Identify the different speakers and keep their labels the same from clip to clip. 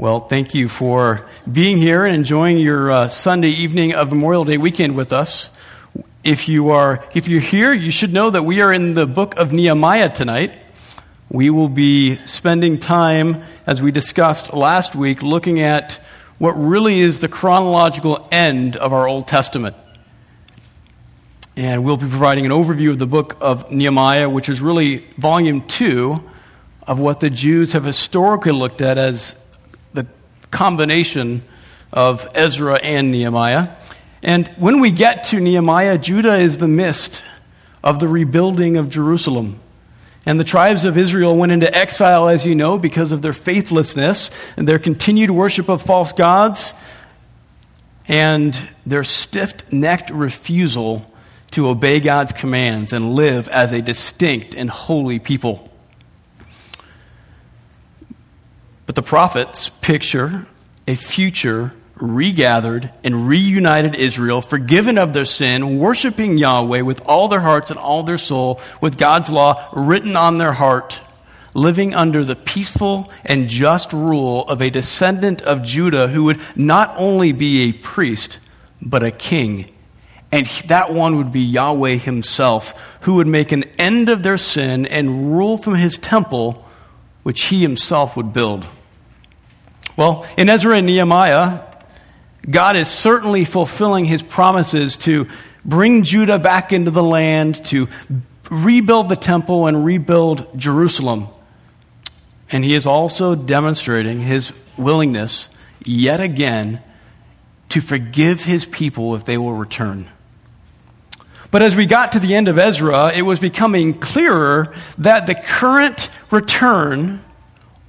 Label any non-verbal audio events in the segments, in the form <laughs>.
Speaker 1: Well, thank you for being here and enjoying your uh, Sunday evening of Memorial Day weekend with us. If you are if you're here, you should know that we are in the book of Nehemiah tonight. We will be spending time as we discussed last week looking at what really is the chronological end of our Old Testament. And we'll be providing an overview of the book of Nehemiah, which is really volume 2 of what the Jews have historically looked at as combination of Ezra and Nehemiah. And when we get to Nehemiah, Judah is the midst of the rebuilding of Jerusalem. And the tribes of Israel went into exile, as you know, because of their faithlessness and their continued worship of false gods and their stiff necked refusal to obey God's commands and live as a distinct and holy people. But the prophets picture a future regathered and reunited Israel, forgiven of their sin, worshiping Yahweh with all their hearts and all their soul, with God's law written on their heart, living under the peaceful and just rule of a descendant of Judah who would not only be a priest, but a king. And that one would be Yahweh himself, who would make an end of their sin and rule from his temple, which he himself would build. Well, in Ezra and Nehemiah, God is certainly fulfilling his promises to bring Judah back into the land, to rebuild the temple and rebuild Jerusalem. And he is also demonstrating his willingness, yet again, to forgive his people if they will return. But as we got to the end of Ezra, it was becoming clearer that the current return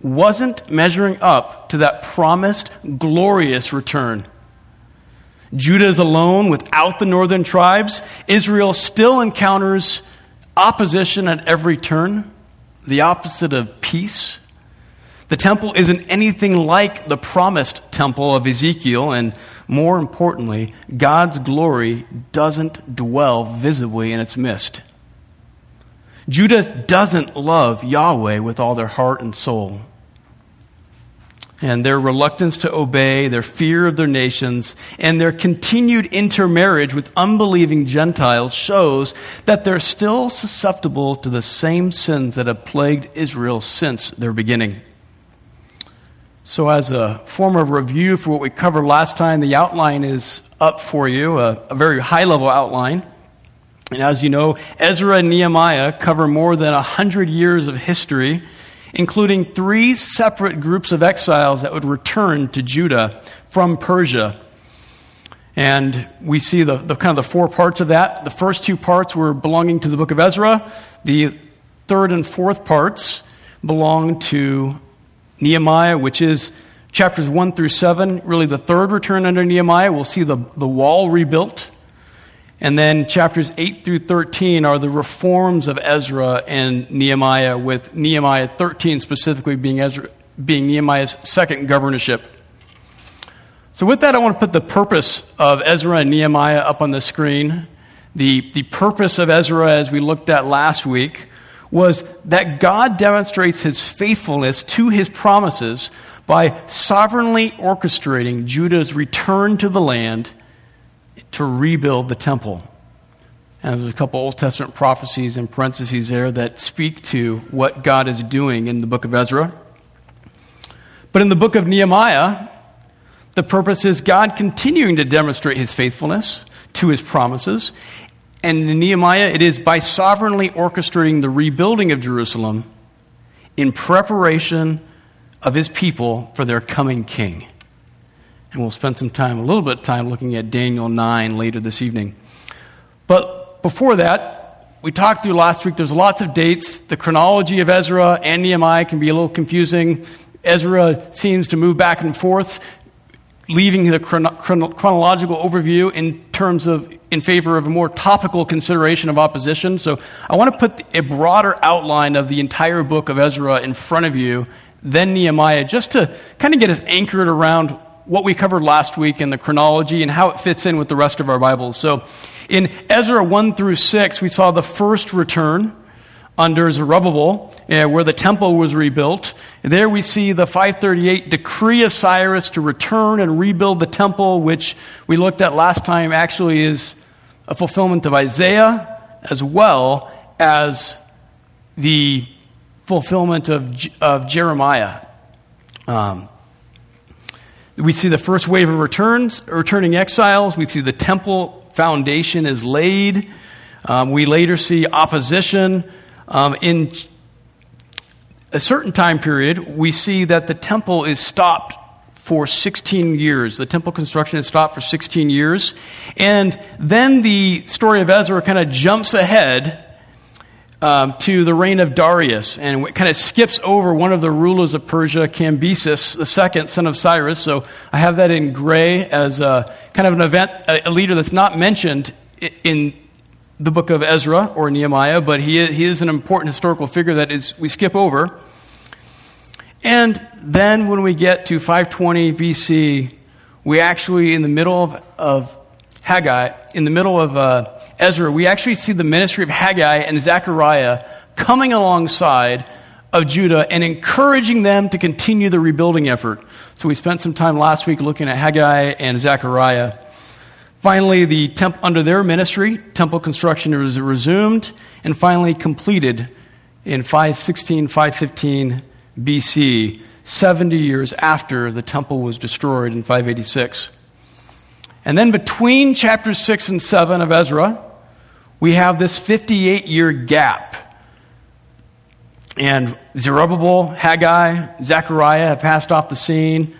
Speaker 1: wasn't measuring up to that promised glorious return. Judah is alone without the northern tribes. Israel still encounters opposition at every turn, the opposite of peace. The temple isn't anything like the promised temple of Ezekiel, and more importantly, God's glory doesn't dwell visibly in its midst. Judah doesn't love Yahweh with all their heart and soul and their reluctance to obey, their fear of their nations, and their continued intermarriage with unbelieving Gentiles shows that they're still susceptible to the same sins that have plagued Israel since their beginning. So, as a form of review for what we covered last time, the outline is up for you, a, a very high level outline. And as you know, Ezra and Nehemiah cover more than a hundred years of history including three separate groups of exiles that would return to Judah from Persia. And we see the, the kind of the four parts of that. The first two parts were belonging to the book of Ezra. The third and fourth parts belong to Nehemiah, which is chapters 1 through 7, really the third return under Nehemiah. We'll see the, the wall rebuilt. And then chapters 8 through 13 are the reforms of Ezra and Nehemiah, with Nehemiah 13 specifically being, Ezra, being Nehemiah's second governorship. So, with that, I want to put the purpose of Ezra and Nehemiah up on the screen. The, the purpose of Ezra, as we looked at last week, was that God demonstrates his faithfulness to his promises by sovereignly orchestrating Judah's return to the land to rebuild the temple. And there's a couple Old Testament prophecies in parentheses there that speak to what God is doing in the book of Ezra. But in the book of Nehemiah, the purpose is God continuing to demonstrate his faithfulness to his promises. And in Nehemiah, it is by sovereignly orchestrating the rebuilding of Jerusalem in preparation of his people for their coming king. And we'll spend some time, a little bit of time, looking at Daniel 9 later this evening. But before that, we talked through last week, there's lots of dates. The chronology of Ezra and Nehemiah can be a little confusing. Ezra seems to move back and forth, leaving the chrono- chrono- chronological overview in terms of in favor of a more topical consideration of opposition. So I want to put a broader outline of the entire book of Ezra in front of you, then Nehemiah, just to kind of get us anchored around what we covered last week in the chronology and how it fits in with the rest of our Bibles. So in Ezra 1 through 6, we saw the first return under Zerubbabel, uh, where the temple was rebuilt. There we see the 538 decree of Cyrus to return and rebuild the temple, which we looked at last time actually is a fulfillment of Isaiah as well as the fulfillment of, of Jeremiah. Um, we see the first wave of returns, returning exiles. We see the temple foundation is laid. Um, we later see opposition. Um, in a certain time period, we see that the temple is stopped for 16 years. The temple construction is stopped for 16 years. And then the story of Ezra kind of jumps ahead um, to the reign of Darius and it kind of skips over one of the rulers of Persia, Cambyses II, son of Cyrus. So I have that in gray as a, kind of an event, a, leader that's not mentioned in the book of Ezra or Nehemiah, but he, he is an important historical figure that is, we skip over. And then when we get to 520 BC, we actually, in the middle of, of Haggai, in the middle of uh, Ezra, we actually see the ministry of Haggai and Zechariah coming alongside of Judah and encouraging them to continue the rebuilding effort. So we spent some time last week looking at Haggai and Zechariah. Finally, the temp- under their ministry, temple construction was resumed and finally completed in 516, 515 BC, 70 years after the temple was destroyed in 586. And then between chapters 6 and 7 of Ezra, we have this 58 year gap. And Zerubbabel, Haggai, Zechariah have passed off the scene,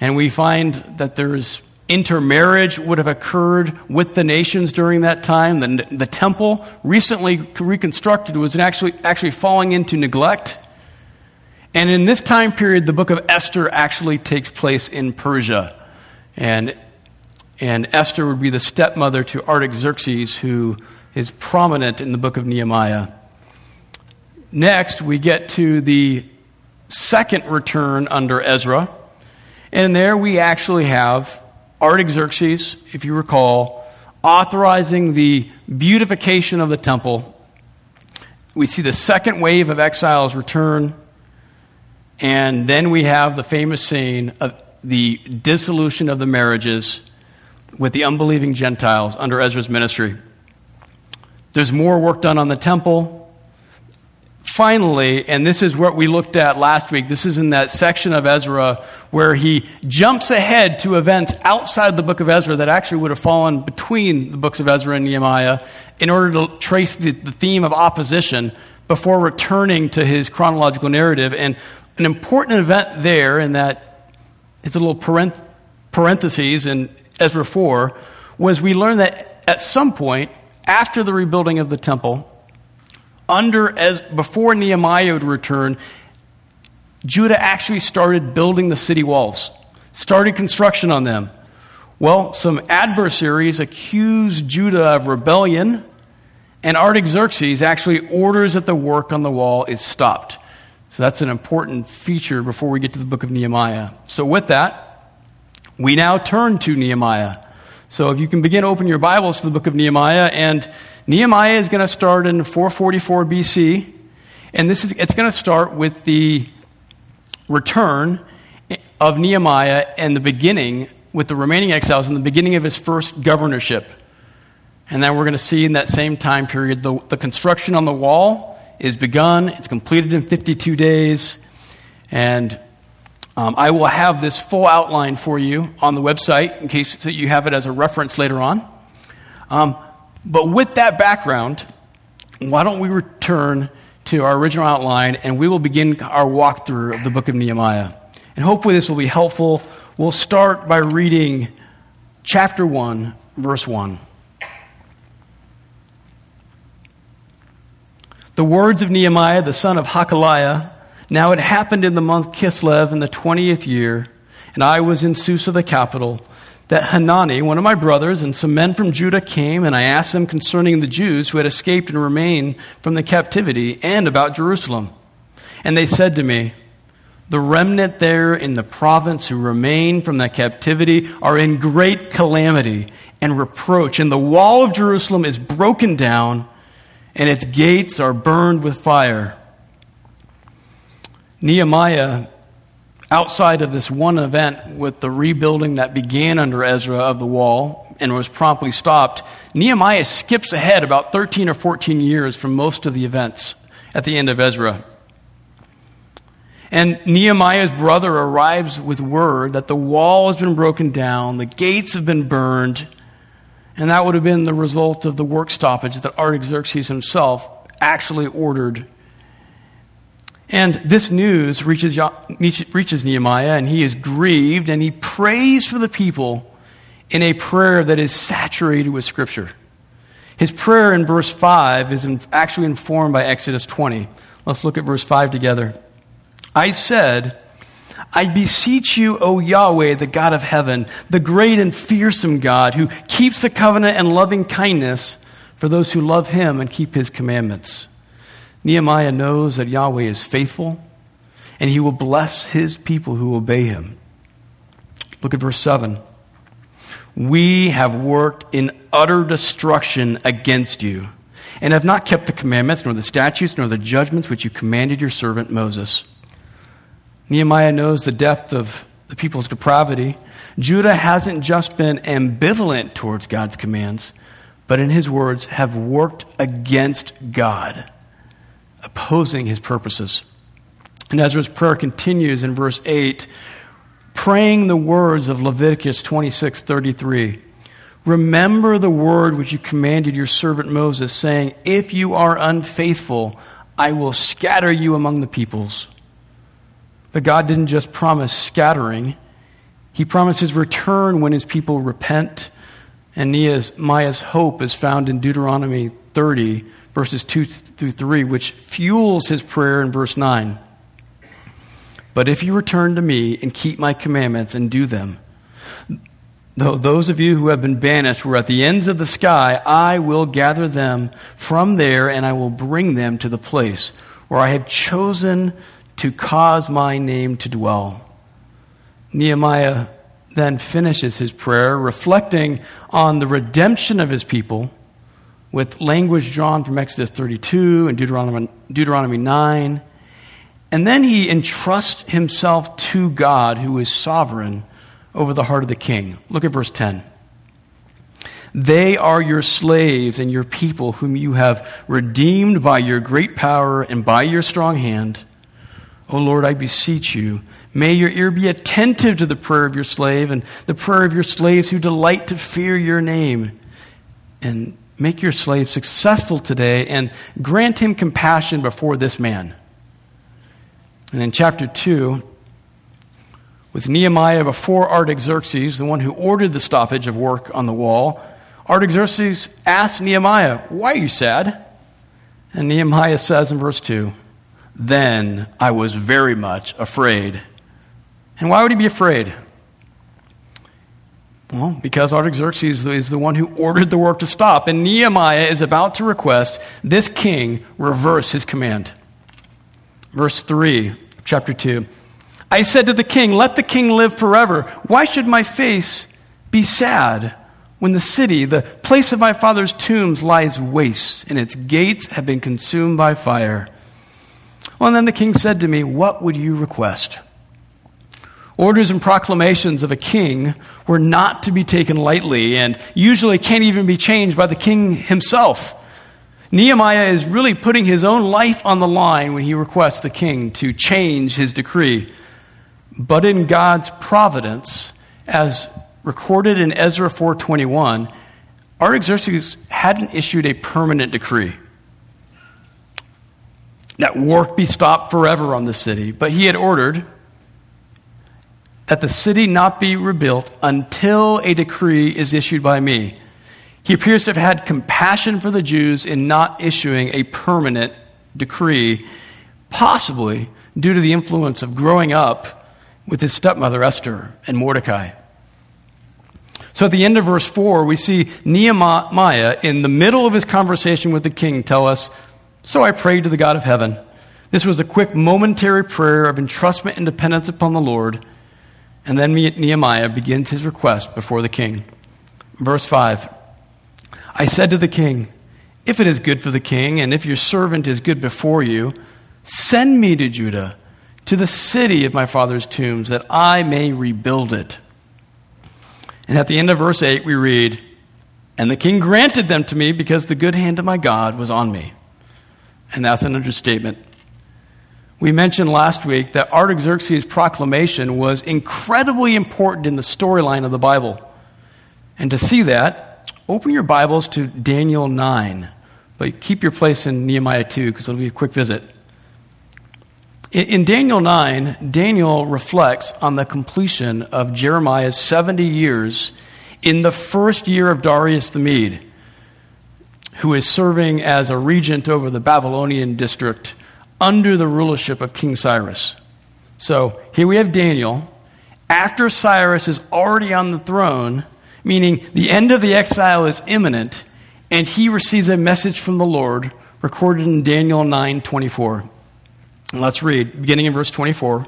Speaker 1: and we find that there's intermarriage would have occurred with the nations during that time. The, the temple, recently reconstructed, was actually, actually falling into neglect. And in this time period, the book of Esther actually takes place in Persia. And, and Esther would be the stepmother to Artaxerxes, who is prominent in the book of Nehemiah. Next, we get to the second return under Ezra. And there we actually have Artaxerxes, if you recall, authorizing the beautification of the temple. We see the second wave of exiles return. And then we have the famous scene of the dissolution of the marriages with the unbelieving Gentiles under Ezra's ministry. There's more work done on the temple. Finally, and this is what we looked at last week, this is in that section of Ezra where he jumps ahead to events outside the book of Ezra that actually would have fallen between the books of Ezra and Nehemiah in order to trace the, the theme of opposition before returning to his chronological narrative. And an important event there, in that it's a little parentheses in Ezra 4, was we learned that at some point after the rebuilding of the temple, under as before Nehemiah would return, Judah actually started building the city walls, started construction on them. Well, some adversaries accused Judah of rebellion, and Artaxerxes actually orders that the work on the wall is stopped. So that's an important feature before we get to the book of Nehemiah. So, with that, we now turn to Nehemiah. So, if you can begin open your Bibles to the book of Nehemiah, and Nehemiah is going to start in 444 BC, and this is it's going to start with the return of Nehemiah and the beginning with the remaining exiles in the beginning of his first governorship. And then we're going to see in that same time period the, the construction on the wall is begun. It's completed in 52 days. And um, I will have this full outline for you on the website in case so you have it as a reference later on. Um, but with that background, why don't we return to our original outline and we will begin our walkthrough of the book of Nehemiah. And hopefully this will be helpful. We'll start by reading chapter 1, verse 1. The words of Nehemiah, the son of Hachaliah. Now it happened in the month Kislev in the 20th year, and I was in Susa, the capital, that Hanani, one of my brothers, and some men from Judah came, and I asked them concerning the Jews who had escaped and remained from the captivity, and about Jerusalem. And they said to me, The remnant there in the province who remain from the captivity are in great calamity and reproach, and the wall of Jerusalem is broken down and its gates are burned with fire. Nehemiah, outside of this one event with the rebuilding that began under Ezra of the wall and was promptly stopped, Nehemiah skips ahead about 13 or 14 years from most of the events at the end of Ezra. And Nehemiah's brother arrives with word that the wall has been broken down, the gates have been burned, and that would have been the result of the work stoppage that Artaxerxes himself actually ordered. And this news reaches, reaches Nehemiah, and he is grieved, and he prays for the people in a prayer that is saturated with Scripture. His prayer in verse 5 is actually informed by Exodus 20. Let's look at verse 5 together. I said, I beseech you, O Yahweh, the God of heaven, the great and fearsome God, who keeps the covenant and loving kindness for those who love him and keep his commandments. Nehemiah knows that Yahweh is faithful, and he will bless his people who obey him. Look at verse 7. We have worked in utter destruction against you, and have not kept the commandments, nor the statutes, nor the judgments which you commanded your servant Moses. Nehemiah knows the depth of the people's depravity. Judah hasn't just been ambivalent towards God's commands, but in his words, have worked against God, opposing his purposes. And Ezra's prayer continues in verse 8, praying the words of Leviticus 26 33. Remember the word which you commanded your servant Moses, saying, If you are unfaithful, I will scatter you among the peoples. But God didn't just promise scattering, He promised His return when His people repent. And Nehemiah's hope is found in Deuteronomy 30, verses 2 through 3, which fuels his prayer in verse 9. But if you return to me and keep my commandments and do them, though those of you who have been banished were at the ends of the sky, I will gather them from there and I will bring them to the place where I have chosen to cause my name to dwell. Nehemiah then finishes his prayer reflecting on the redemption of his people with language drawn from Exodus 32 and Deuteronomy, Deuteronomy 9. And then he entrusts himself to God, who is sovereign over the heart of the king. Look at verse 10. They are your slaves and your people, whom you have redeemed by your great power and by your strong hand. O Lord, I beseech you, may your ear be attentive to the prayer of your slave and the prayer of your slaves who delight to fear your name. And make your slave successful today and grant him compassion before this man. And in chapter 2, with Nehemiah before Artaxerxes, the one who ordered the stoppage of work on the wall, Artaxerxes asked Nehemiah, Why are you sad? And Nehemiah says in verse 2, then I was very much afraid. And why would he be afraid? Well, because Artaxerxes is the one who ordered the work to stop, and Nehemiah is about to request this king reverse his command. Verse 3 chapter 2. I said to the king, Let the king live forever. Why should my face be sad when the city, the place of my father's tombs, lies waste, and its gates have been consumed by fire? Well, and then the king said to me, What would you request? Orders and proclamations of a king were not to be taken lightly and usually can't even be changed by the king himself. Nehemiah is really putting his own life on the line when he requests the king to change his decree. But in God's providence, as recorded in Ezra 4:21, Artaxerxes hadn't issued a permanent decree that work be stopped forever on the city. But he had ordered that the city not be rebuilt until a decree is issued by me. He appears to have had compassion for the Jews in not issuing a permanent decree, possibly due to the influence of growing up with his stepmother Esther and Mordecai. So at the end of verse 4, we see Nehemiah, in the middle of his conversation with the king, tell us so I prayed to the God of heaven. This was a quick, momentary prayer of entrustment and dependence upon the Lord. And then Nehemiah begins his request before the king. Verse 5 I said to the king, If it is good for the king, and if your servant is good before you, send me to Judah, to the city of my father's tombs, that I may rebuild it. And at the end of verse 8, we read, And the king granted them to me because the good hand of my God was on me. And that's an understatement. We mentioned last week that Artaxerxes' proclamation was incredibly important in the storyline of the Bible. And to see that, open your Bibles to Daniel 9. But keep your place in Nehemiah 2 because it'll be a quick visit. In Daniel 9, Daniel reflects on the completion of Jeremiah's 70 years in the first year of Darius the Mede, who is serving as a regent over the Babylonian district under the rulership of King Cyrus. So here we have Daniel. After Cyrus is already on the throne, meaning the end of the exile is imminent, and he receives a message from the Lord recorded in Daniel 9 24. And let's read, beginning in verse 24.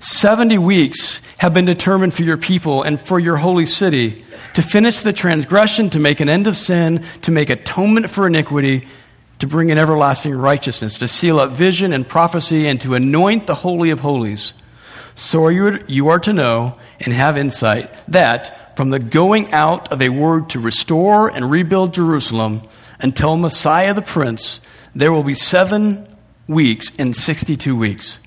Speaker 1: 70 weeks have been determined for your people and for your holy city to finish the transgression, to make an end of sin, to make atonement for iniquity to bring in everlasting righteousness, to seal up vision and prophecy, and to anoint the Holy of Holies. So you, you are to know and have insight that from the going out of a word to restore and rebuild Jerusalem until Messiah the Prince, there will be seven weeks and 62 weeks.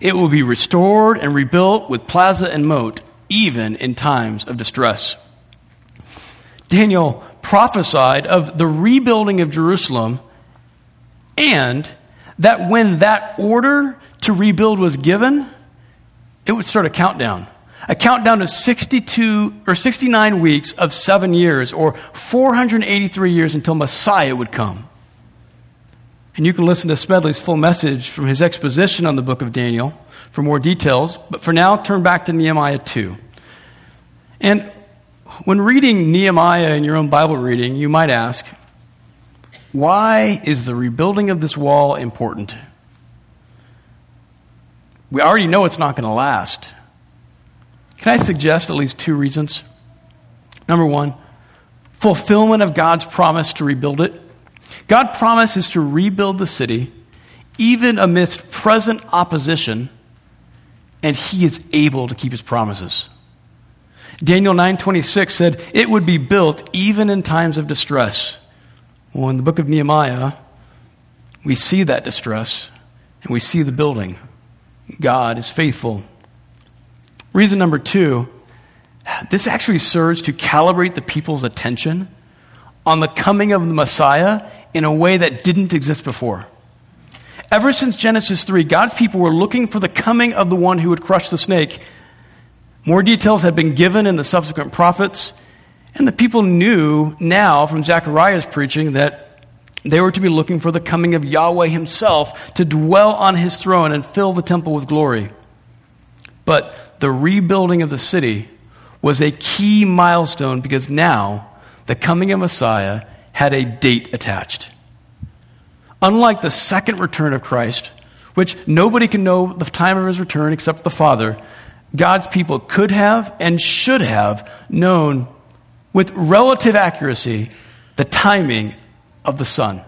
Speaker 1: It will be restored and rebuilt with plaza and moat, even in times of distress. Daniel prophesied of the rebuilding of Jerusalem and that when that order to rebuild was given, it would start a countdown. A countdown of 62 or 69 weeks of seven years, or 483 years until Messiah would come. And you can listen to Smedley's full message from his exposition on the book of Daniel for more details. But for now, turn back to Nehemiah 2. And when reading Nehemiah in your own Bible reading, you might ask, why is the rebuilding of this wall important? We already know it's not going to last. Can I suggest at least two reasons? Number one, fulfillment of God's promise to rebuild it. God promises to rebuild the city even amidst present opposition, and he is able to keep his promises. Daniel 9:26 said it would be built even in times of distress. Well, in the book of Nehemiah, we see that distress and we see the building. God is faithful. Reason number two this actually serves to calibrate the people's attention on the coming of the Messiah in a way that didn't exist before. Ever since Genesis 3, God's people were looking for the coming of the one who would crush the snake. More details had been given in the subsequent prophets, and the people knew now from Zechariah's preaching that they were to be looking for the coming of Yahweh himself to dwell on his throne and fill the temple with glory. But the rebuilding of the city was a key milestone because now the coming of Messiah had a date attached. Unlike the second return of Christ, which nobody can know the time of his return except the Father, God's people could have and should have known with relative accuracy the timing of the Son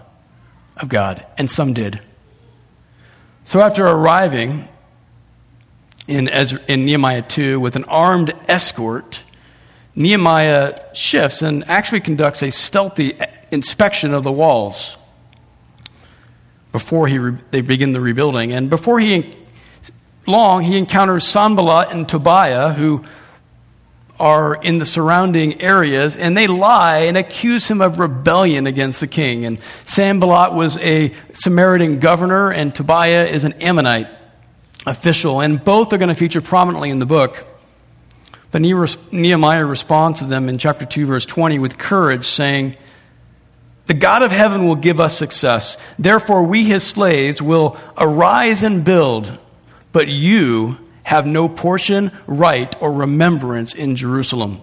Speaker 1: of God, and some did. So after arriving in, Ezra, in Nehemiah 2 with an armed escort, Nehemiah shifts and actually conducts a stealthy inspection of the walls before he re- they begin the rebuilding. And before he long, he encounters Sanballat and Tobiah, who are in the surrounding areas, and they lie and accuse him of rebellion against the king. And Sanballat was a Samaritan governor, and Tobiah is an Ammonite official, and both are going to feature prominently in the book. But Nehemiah responds to them in chapter 2, verse 20, with courage, saying, The God of heaven will give us success. Therefore, we, his slaves, will arise and build, but you, have no portion, right, or remembrance in Jerusalem.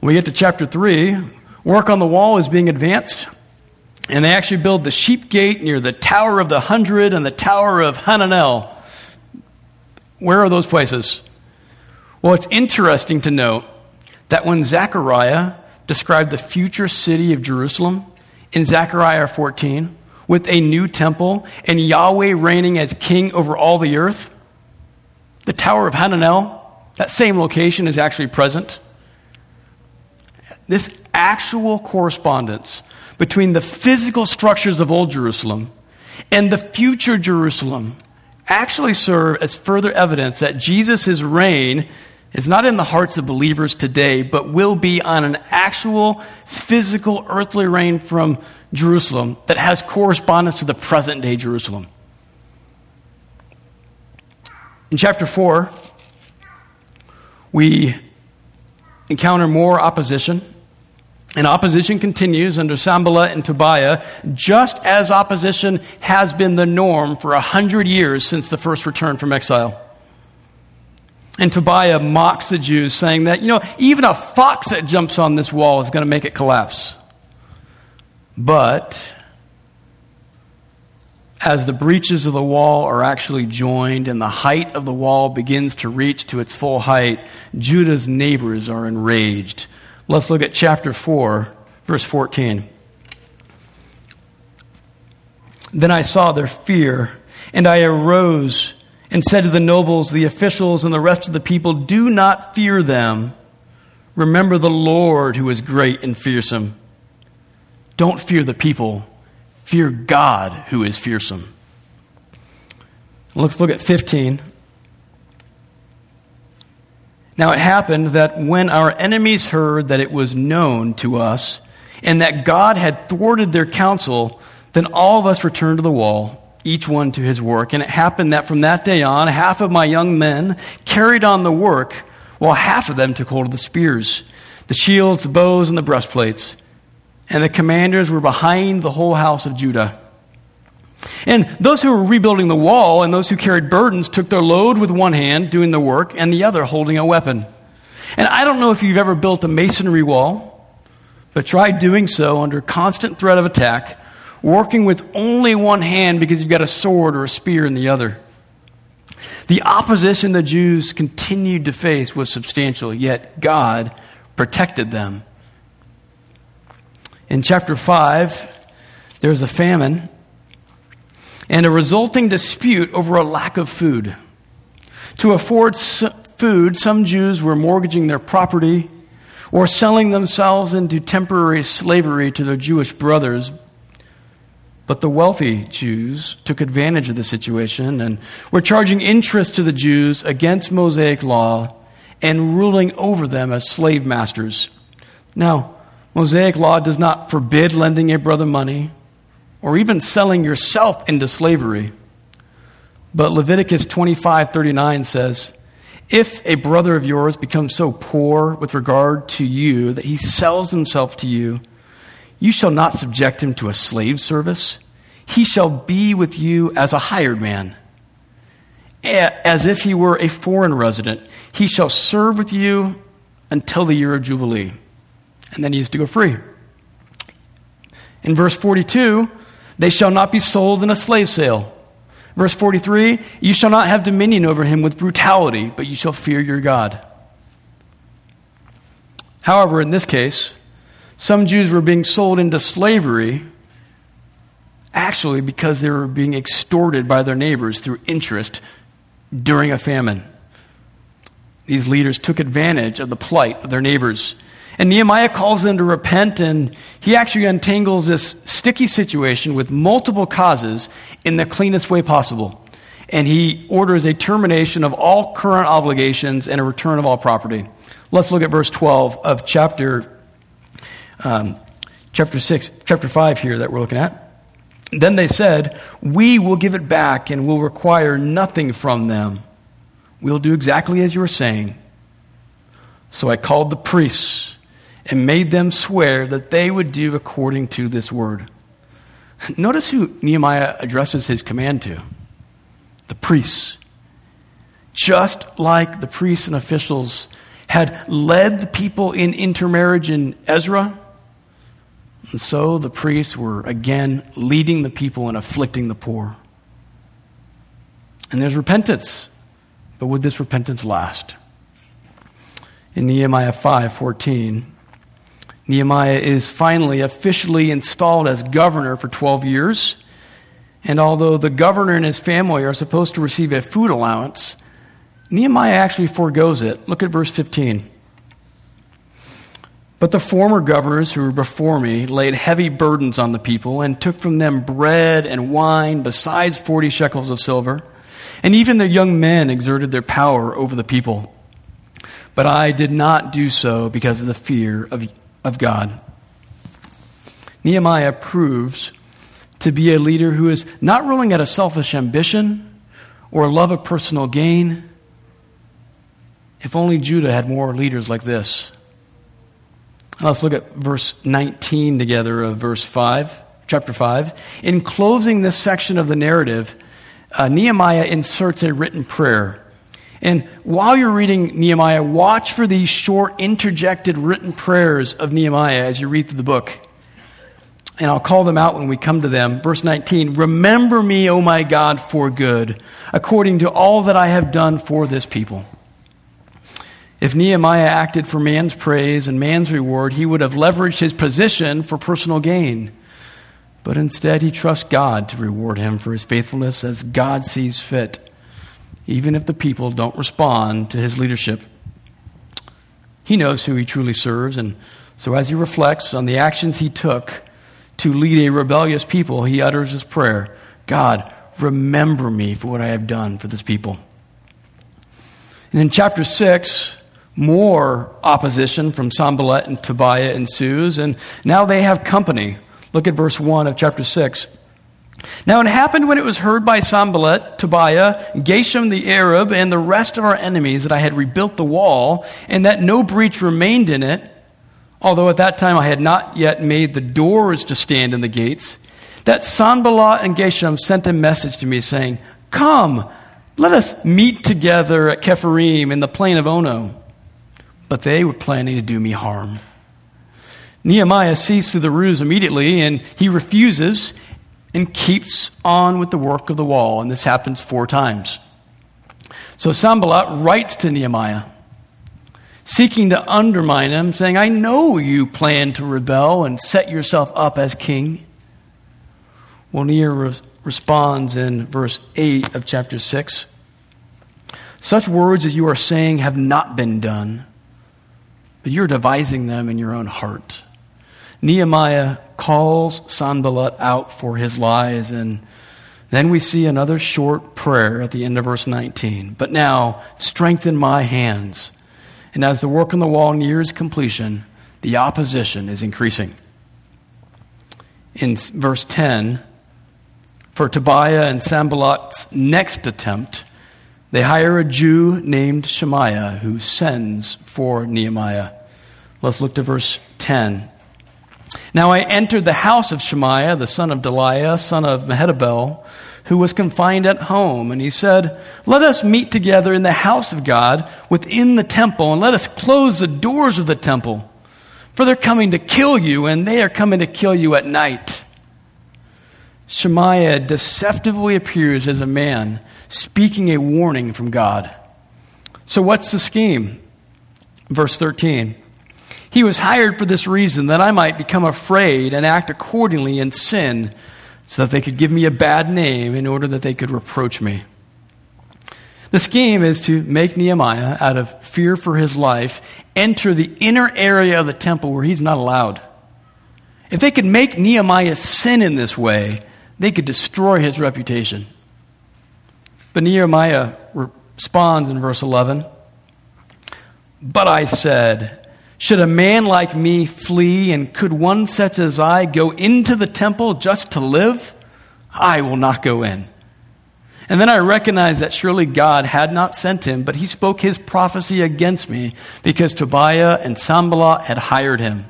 Speaker 1: When we get to chapter 3, work on the wall is being advanced, and they actually build the sheep gate near the Tower of the Hundred and the Tower of Hananel. Where are those places? Well, it's interesting to note that when Zechariah described the future city of Jerusalem in Zechariah 14 with a new temple and Yahweh reigning as king over all the earth. The Tower of Hananel, that same location, is actually present. This actual correspondence between the physical structures of Old Jerusalem and the future Jerusalem actually serve as further evidence that Jesus' reign is not in the hearts of believers today, but will be on an actual physical earthly reign from Jerusalem that has correspondence to the present day Jerusalem. In chapter 4, we encounter more opposition. And opposition continues under Sanballat and Tobiah, just as opposition has been the norm for a hundred years since the first return from exile. And Tobiah mocks the Jews, saying that, you know, even a fox that jumps on this wall is going to make it collapse. But as the breaches of the wall are actually joined and the height of the wall begins to reach to its full height, Judah's neighbors are enraged. Let's look at chapter 4, verse 14. Then I saw their fear, and I arose and said to the nobles, the officials, and the rest of the people, Do not fear them. Remember the Lord who is great and fearsome. Don't fear the people, fear God who is fearsome. Let's look at 15. Now it happened that when our enemies heard that it was known to us and that God had thwarted their counsel, then all of us returned to the wall each one to his work. And it happened that from that day on, half of my young men carried on the work, while half of them took hold of the spears, the shields, the bows, and the breastplates. And the commanders were behind the whole house of Judah. And those who were rebuilding the wall and those who carried burdens took their load with one hand, doing the work, and the other holding a weapon. And I don't know if you've ever built a masonry wall, but try doing so under constant threat of attack working with only one hand because you've got a sword or a spear in the other. The opposition the Jews continued to face was substantial, yet God protected them. In chapter 5, there was a famine and a resulting dispute over a lack of food. To afford food, some Jews were mortgaging their property or selling themselves into temporary slavery to their Jewish brothers but the wealthy Jews took advantage of the situation and were charging interest to the Jews against Mosaic law and ruling over them as slave masters. Now, Mosaic law does not forbid lending a brother money or even selling yourself into slavery. But Leviticus 25:39 says, "If a brother of yours becomes so poor with regard to you that he sells himself to you, you shall not subject him to a slave service. He shall be with you as a hired man, as if he were a foreign resident. He shall serve with you until the year of Jubilee. And then he is to go free. In verse 42, they shall not be sold in a slave sale. Verse 43, you shall not have dominion over him with brutality, but you shall fear your God. However, in this case, some Jews were being sold into slavery actually because they were being extorted by their neighbors through interest during a famine. These leaders took advantage of the plight of their neighbors. And Nehemiah calls them to repent, and he actually untangles this sticky situation with multiple causes in the cleanest way possible. And he orders a termination of all current obligations and a return of all property. Let's look at verse 12 of chapter um, chapter 6, chapter 5 here that we're looking at. Then they said, We will give it back and will require nothing from them. We'll do exactly as you are saying. So I called the priests and made them swear that they would do according to this word. <laughs> Notice who Nehemiah addresses his command to the priests. Just like the priests and officials had led the people in intermarriage in Ezra, and so the priests were again leading the people and afflicting the poor. And there's repentance. But would this repentance last? In Nehemiah 5:14, Nehemiah is finally officially installed as governor for 12 years. And although the governor and his family are supposed to receive a food allowance, Nehemiah actually foregoes it. Look at verse 15. But the former governors who were before me laid heavy burdens on the people and took from them bread and wine besides 40 shekels of silver. And even their young men exerted their power over the people. But I did not do so because of the fear of, of God. Nehemiah proves to be a leader who is not ruling out of selfish ambition or a love of personal gain. If only Judah had more leaders like this. Let's look at verse 19 together of verse 5, chapter 5. In closing this section of the narrative, uh, Nehemiah inserts a written prayer. And while you're reading Nehemiah, watch for these short interjected written prayers of Nehemiah as you read through the book. And I'll call them out when we come to them. Verse 19 Remember me, O my God, for good, according to all that I have done for this people. If Nehemiah acted for man's praise and man's reward, he would have leveraged his position for personal gain. But instead, he trusts God to reward him for his faithfulness as God sees fit, even if the people don't respond to his leadership. He knows who he truly serves, and so as he reflects on the actions he took to lead a rebellious people, he utters his prayer God, remember me for what I have done for this people. And in chapter 6, more opposition from Sanballat and Tobiah ensues, and now they have company. Look at verse 1 of chapter 6. Now it happened when it was heard by Sanballat, Tobiah, Geshem the Arab, and the rest of our enemies that I had rebuilt the wall, and that no breach remained in it, although at that time I had not yet made the doors to stand in the gates, that Sanballat and Geshem sent a message to me saying, Come, let us meet together at Chephirim in the plain of Ono but they were planning to do me harm. Nehemiah sees through the ruse immediately, and he refuses and keeps on with the work of the wall. And this happens four times. So Sanballat writes to Nehemiah, seeking to undermine him, saying, I know you plan to rebel and set yourself up as king. Well, Nehemiah responds in verse 8 of chapter 6 Such words as you are saying have not been done but you're devising them in your own heart. Nehemiah calls Sanballat out for his lies, and then we see another short prayer at the end of verse 19. But now, strengthen my hands. And as the work on the wall nears completion, the opposition is increasing. In verse 10, for Tobiah and Sanballat's next attempt, they hire a Jew named Shemaiah who sends for Nehemiah. Let's look to verse 10. Now I entered the house of Shemaiah, the son of Delaiah, son of Mehetabel, who was confined at home. And he said, Let us meet together in the house of God within the temple, and let us close the doors of the temple. For they're coming to kill you, and they are coming to kill you at night. Shemaiah deceptively appears as a man speaking a warning from God. So, what's the scheme? Verse 13. He was hired for this reason, that I might become afraid and act accordingly in sin, so that they could give me a bad name in order that they could reproach me. The scheme is to make Nehemiah, out of fear for his life, enter the inner area of the temple where he's not allowed. If they could make Nehemiah sin in this way, they could destroy his reputation. But Nehemiah responds in verse 11 But I said, Should a man like me flee, and could one such as I go into the temple just to live? I will not go in. And then I recognized that surely God had not sent him, but he spoke his prophecy against me because Tobiah and Sanballat had hired him.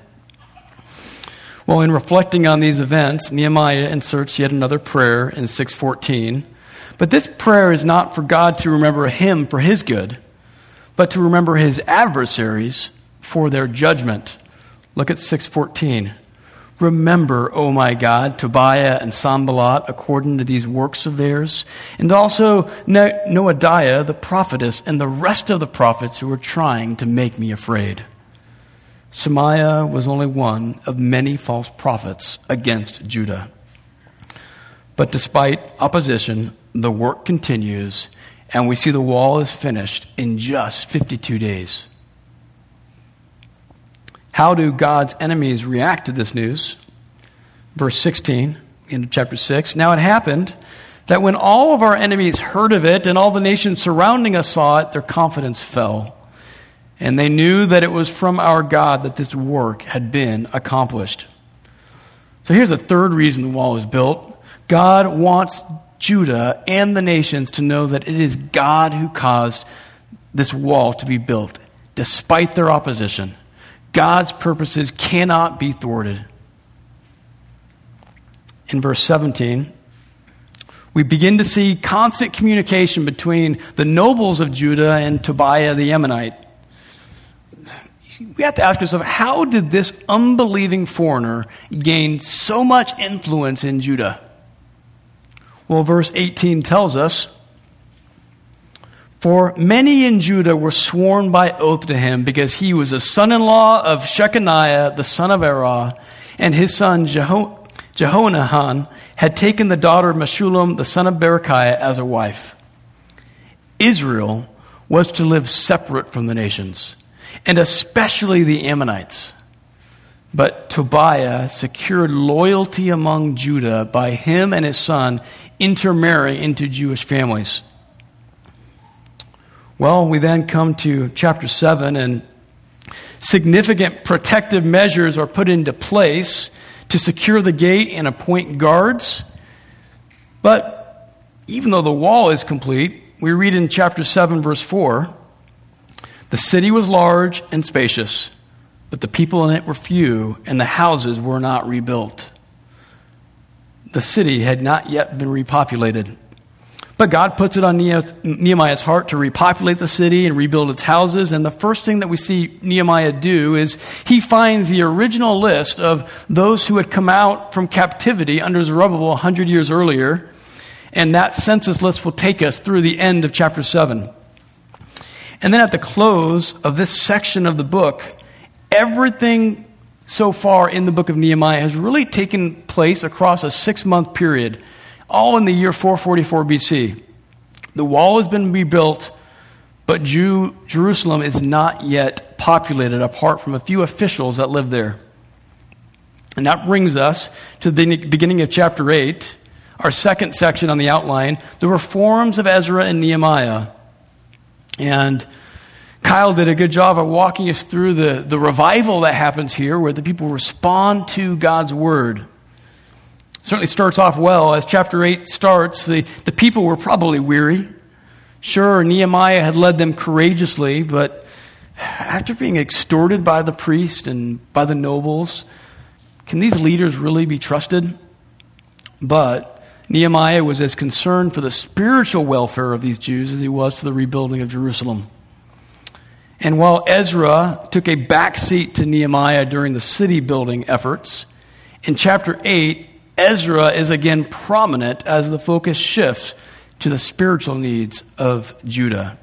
Speaker 1: Well, in reflecting on these events, Nehemiah inserts yet another prayer in 614. But this prayer is not for God to remember him for his good, but to remember his adversaries for their judgment. Look at 614. Remember, O my God, Tobiah and Sanballat according to these works of theirs, and also Noadiah the prophetess and the rest of the prophets who are trying to make me afraid. Shemaiah was only one of many false prophets against Judah. But despite opposition, the work continues, and we see the wall is finished in just 52 days. How do God's enemies react to this news? Verse 16 in chapter 6. Now it happened that when all of our enemies heard of it and all the nations surrounding us saw it, their confidence fell. And they knew that it was from our God that this work had been accomplished. So here's a third reason the wall was built God wants Judah and the nations to know that it is God who caused this wall to be built, despite their opposition. God's purposes cannot be thwarted. In verse 17, we begin to see constant communication between the nobles of Judah and Tobiah the Ammonite we have to ask ourselves how did this unbelieving foreigner gain so much influence in Judah? Well, verse 18 tells us For many in Judah were sworn by oath to him because he was a son in law of Shechaniah, the son of Arah, and his son Jeho- Jehohanan had taken the daughter of Meshullam, the son of Berechiah, as a wife. Israel was to live separate from the nations and especially the Ammonites. But Tobiah secured loyalty among Judah by him and his son intermarrying into Jewish families. Well, we then come to chapter 7, and significant protective measures are put into place to secure the gate and appoint guards. But even though the wall is complete, we read in chapter 7, verse 4 the city was large and spacious, but the people in it were few, and the houses were not rebuilt. The city had not yet been repopulated. But God puts it on Nehemiah's heart to repopulate the city and rebuild its houses. And the first thing that we see Nehemiah do is he finds the original list of those who had come out from captivity under Zerubbabel 100 years earlier. And that census list will take us through the end of chapter 7. And then at the close of this section of the book, everything so far in the book of Nehemiah has really taken place across a six month period, all in the year 444 BC. The wall has been rebuilt, but Jew, Jerusalem is not yet populated apart from a few officials that live there. And that brings us to the beginning of chapter 8, our second section on the outline the reforms of Ezra and Nehemiah. And Kyle did a good job of walking us through the, the revival that happens here, where the people respond to God's word. Certainly starts off well. As chapter 8 starts, the, the people were probably weary. Sure, Nehemiah had led them courageously, but after being extorted by the priest and by the nobles, can these leaders really be trusted? But Nehemiah was as concerned for the spiritual welfare of these Jews as he was for the rebuilding of Jerusalem. And while Ezra took a backseat to Nehemiah during the city building efforts, in chapter 8, Ezra is again prominent as the focus shifts to the spiritual needs of Judah.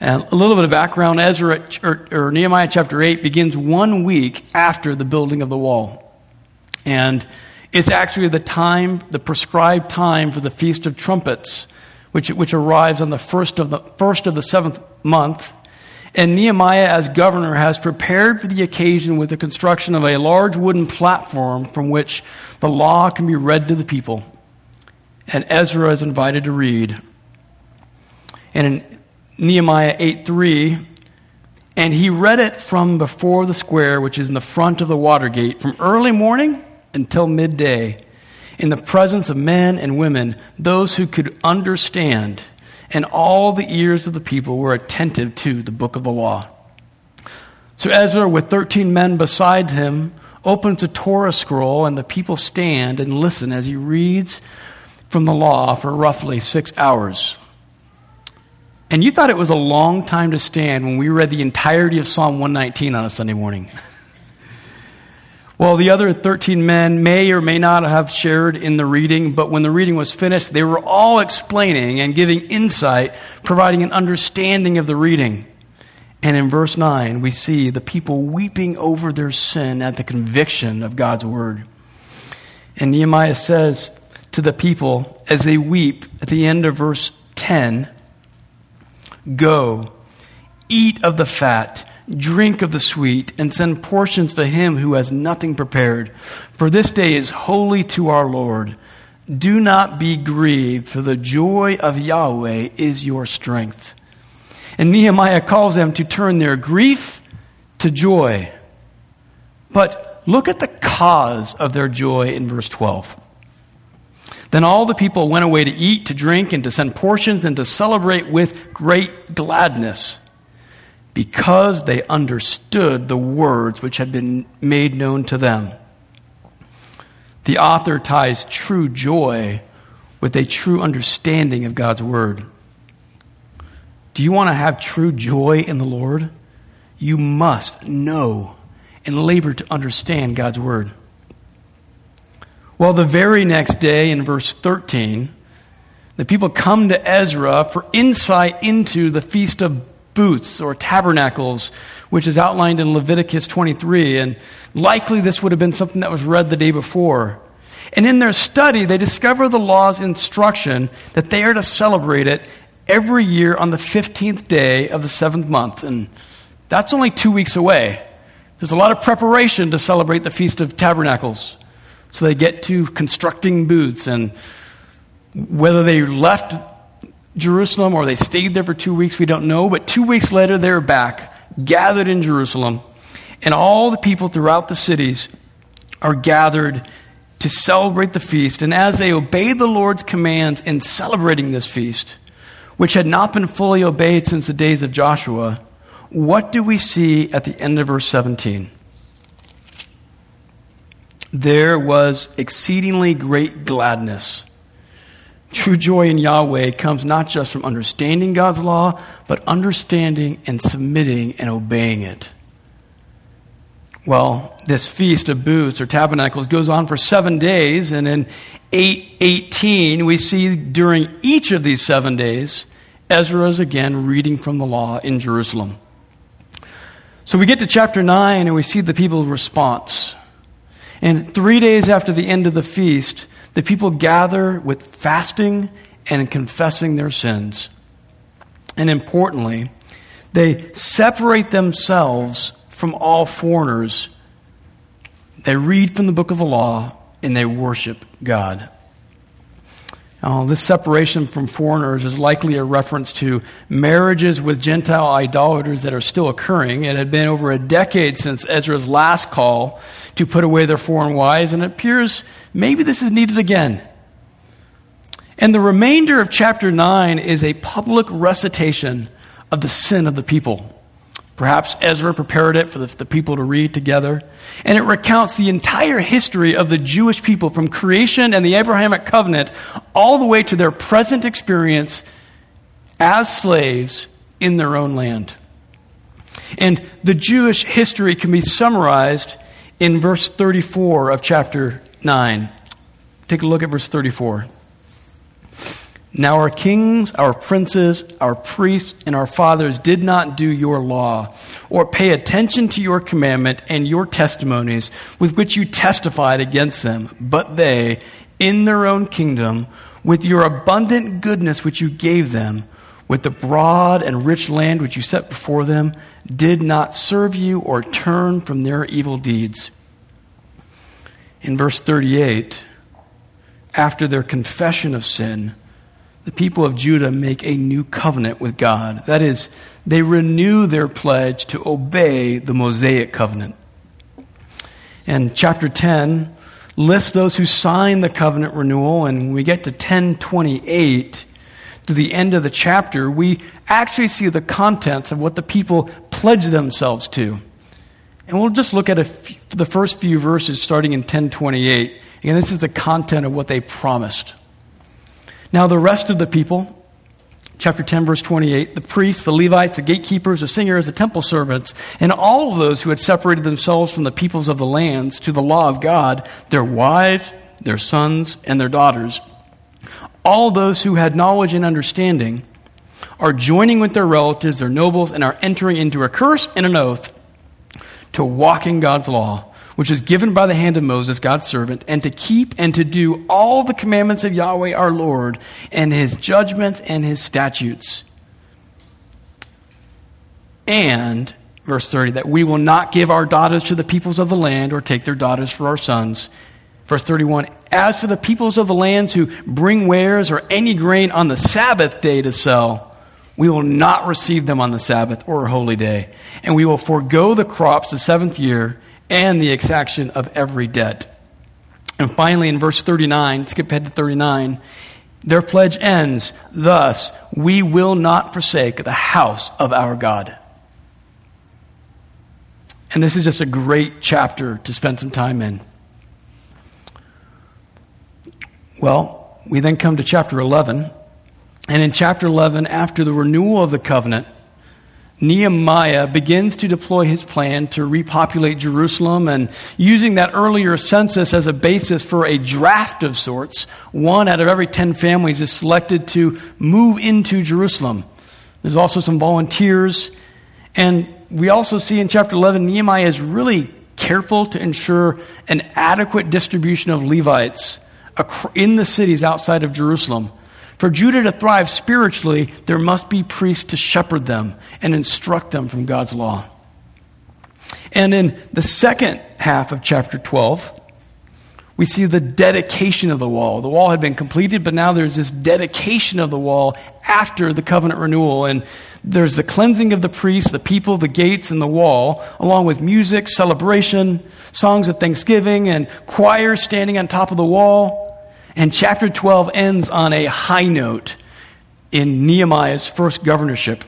Speaker 1: And a little bit of background Ezra, or, or Nehemiah chapter 8 begins one week after the building of the wall. And it's actually the time, the prescribed time for the Feast of Trumpets, which, which arrives on the first of the, first of the seventh month and Nehemiah, as governor, has prepared for the occasion with the construction of a large wooden platform from which the law can be read to the people. And Ezra is invited to read. And in Nehemiah 8 3, and he read it from before the square, which is in the front of the water gate, from early morning until midday, in the presence of men and women, those who could understand and all the ears of the people were attentive to the book of the law. So Ezra, with 13 men beside him, opens the Torah scroll, and the people stand and listen as he reads from the law for roughly six hours. And you thought it was a long time to stand when we read the entirety of Psalm 119 on a Sunday morning. <laughs> Well, the other 13 men may or may not have shared in the reading, but when the reading was finished, they were all explaining and giving insight, providing an understanding of the reading. And in verse 9, we see the people weeping over their sin at the conviction of God's word. And Nehemiah says to the people as they weep at the end of verse 10 Go, eat of the fat, drink of the sweet, and send portions to him who has nothing prepared. For this day is holy to our Lord. Do not be grieved, for the joy of Yahweh is your strength. And Nehemiah calls them to turn their grief to joy. But look at the cause of their joy in verse 12. Then all the people went away to eat, to drink, and to send portions, and to celebrate with great gladness, because they understood the words which had been made known to them. The author ties true joy with a true understanding of God's word. Do you want to have true joy in the Lord? You must know and labor to understand God's word. Well, the very next day in verse 13, the people come to Ezra for insight into the Feast of Booths or Tabernacles, which is outlined in Leviticus 23. And likely this would have been something that was read the day before. And in their study, they discover the law's instruction that they are to celebrate it every year on the 15th day of the seventh month. And that's only two weeks away. There's a lot of preparation to celebrate the Feast of Tabernacles. So they get to constructing booths, and whether they left Jerusalem or they stayed there for two weeks, we don't know. But two weeks later, they're back, gathered in Jerusalem, and all the people throughout the cities are gathered to celebrate the feast. And as they obey the Lord's commands in celebrating this feast, which had not been fully obeyed since the days of Joshua, what do we see at the end of verse 17? There was exceedingly great gladness. True joy in Yahweh comes not just from understanding God's law, but understanding and submitting and obeying it. Well, this feast of booths or tabernacles goes on for seven days, and in 818, we see during each of these seven days Ezra is again reading from the law in Jerusalem. So we get to chapter 9 and we see the people's response. And three days after the end of the feast, the people gather with fasting and confessing their sins. And importantly, they separate themselves from all foreigners. They read from the book of the law and they worship God. Uh, this separation from foreigners is likely a reference to marriages with Gentile idolaters that are still occurring. It had been over a decade since Ezra's last call to put away their foreign wives, and it appears maybe this is needed again. And the remainder of chapter 9 is a public recitation of the sin of the people. Perhaps Ezra prepared it for the, the, people to read together. And it recounts the entire history of the Jewish people from creation and the Abrahamic covenant all the way to their present experience as slaves in their own land. And the Jewish history can be summarized in verse 34 of chapter 9. Take a look at verse 34. Now, our kings, our princes, our priests, and our fathers did not do your law, or pay attention to your commandment and your testimonies with which you testified against them, but they, in their own kingdom, with your abundant goodness which you gave them, with the broad and rich land which you set before them, did not serve you or turn from their evil deeds. In verse 38, after their confession of sin, the people of Judah make a new covenant with God. That is, they renew their pledge to obey the Mosaic covenant. And chapter 10 lists those who sign the covenant renewal, and when we get to 1028, to the end of the chapter, we actually see the contents of what the people pledge themselves to. And we'll just look at the first few verses starting in 1028. Again, this is the content of what they promised. Now, the rest of the people, chapter 10, verse 28, the priests, the Levites, the gatekeepers, the singers, the temple servants, and all of those who had separated themselves from the peoples of the lands to the law of God, their wives, their sons, and their daughters, all those who had knowledge and understanding, are joining with their relatives, their nobles, and are entering into a curse and an oath to walk in God's law, which is given by the hand of Moses, God's servant, and to keep and to do all the commandments of Yahweh our Lord, and his judgments and his statutes. And, verse 30, that we will not give our daughters to the peoples of the land or take their daughters for our sons. Verse 31 As for the peoples of the lands who bring wares or any grain on the Sabbath day to sell, we will not receive them on the Sabbath or holy day, and we will forego the crops the seventh year and the exaction of every debt. And finally, in verse 39, skip ahead to 39, their pledge ends Thus, we will not forsake the house of our God. And this is just a great chapter to spend some time in. Well, we then come to chapter 11. And in chapter 11, after the renewal of the covenant, Nehemiah begins to deploy his plan to repopulate Jerusalem and using that earlier census as a basis for a draft of sorts, one out of every 10 families is selected to move into Jerusalem. There's also some volunteers. And we also see in chapter 11, Nehemiah is really careful to ensure an adequate distribution of Levites in the cities outside of Jerusalem. For Judah to thrive spiritually, there must be priests to shepherd them and instruct them from God's law. And in the second half of chapter 12, we see the dedication of the wall. The wall had been completed, but now there's this dedication of the wall after the covenant renewal. And there's the cleansing of the priests, the people, the gates, and the wall, along with music, celebration, songs of thanksgiving, and choirs standing on top of the wall. And chapter 12 ends on a high note in Nehemiah's first governorship.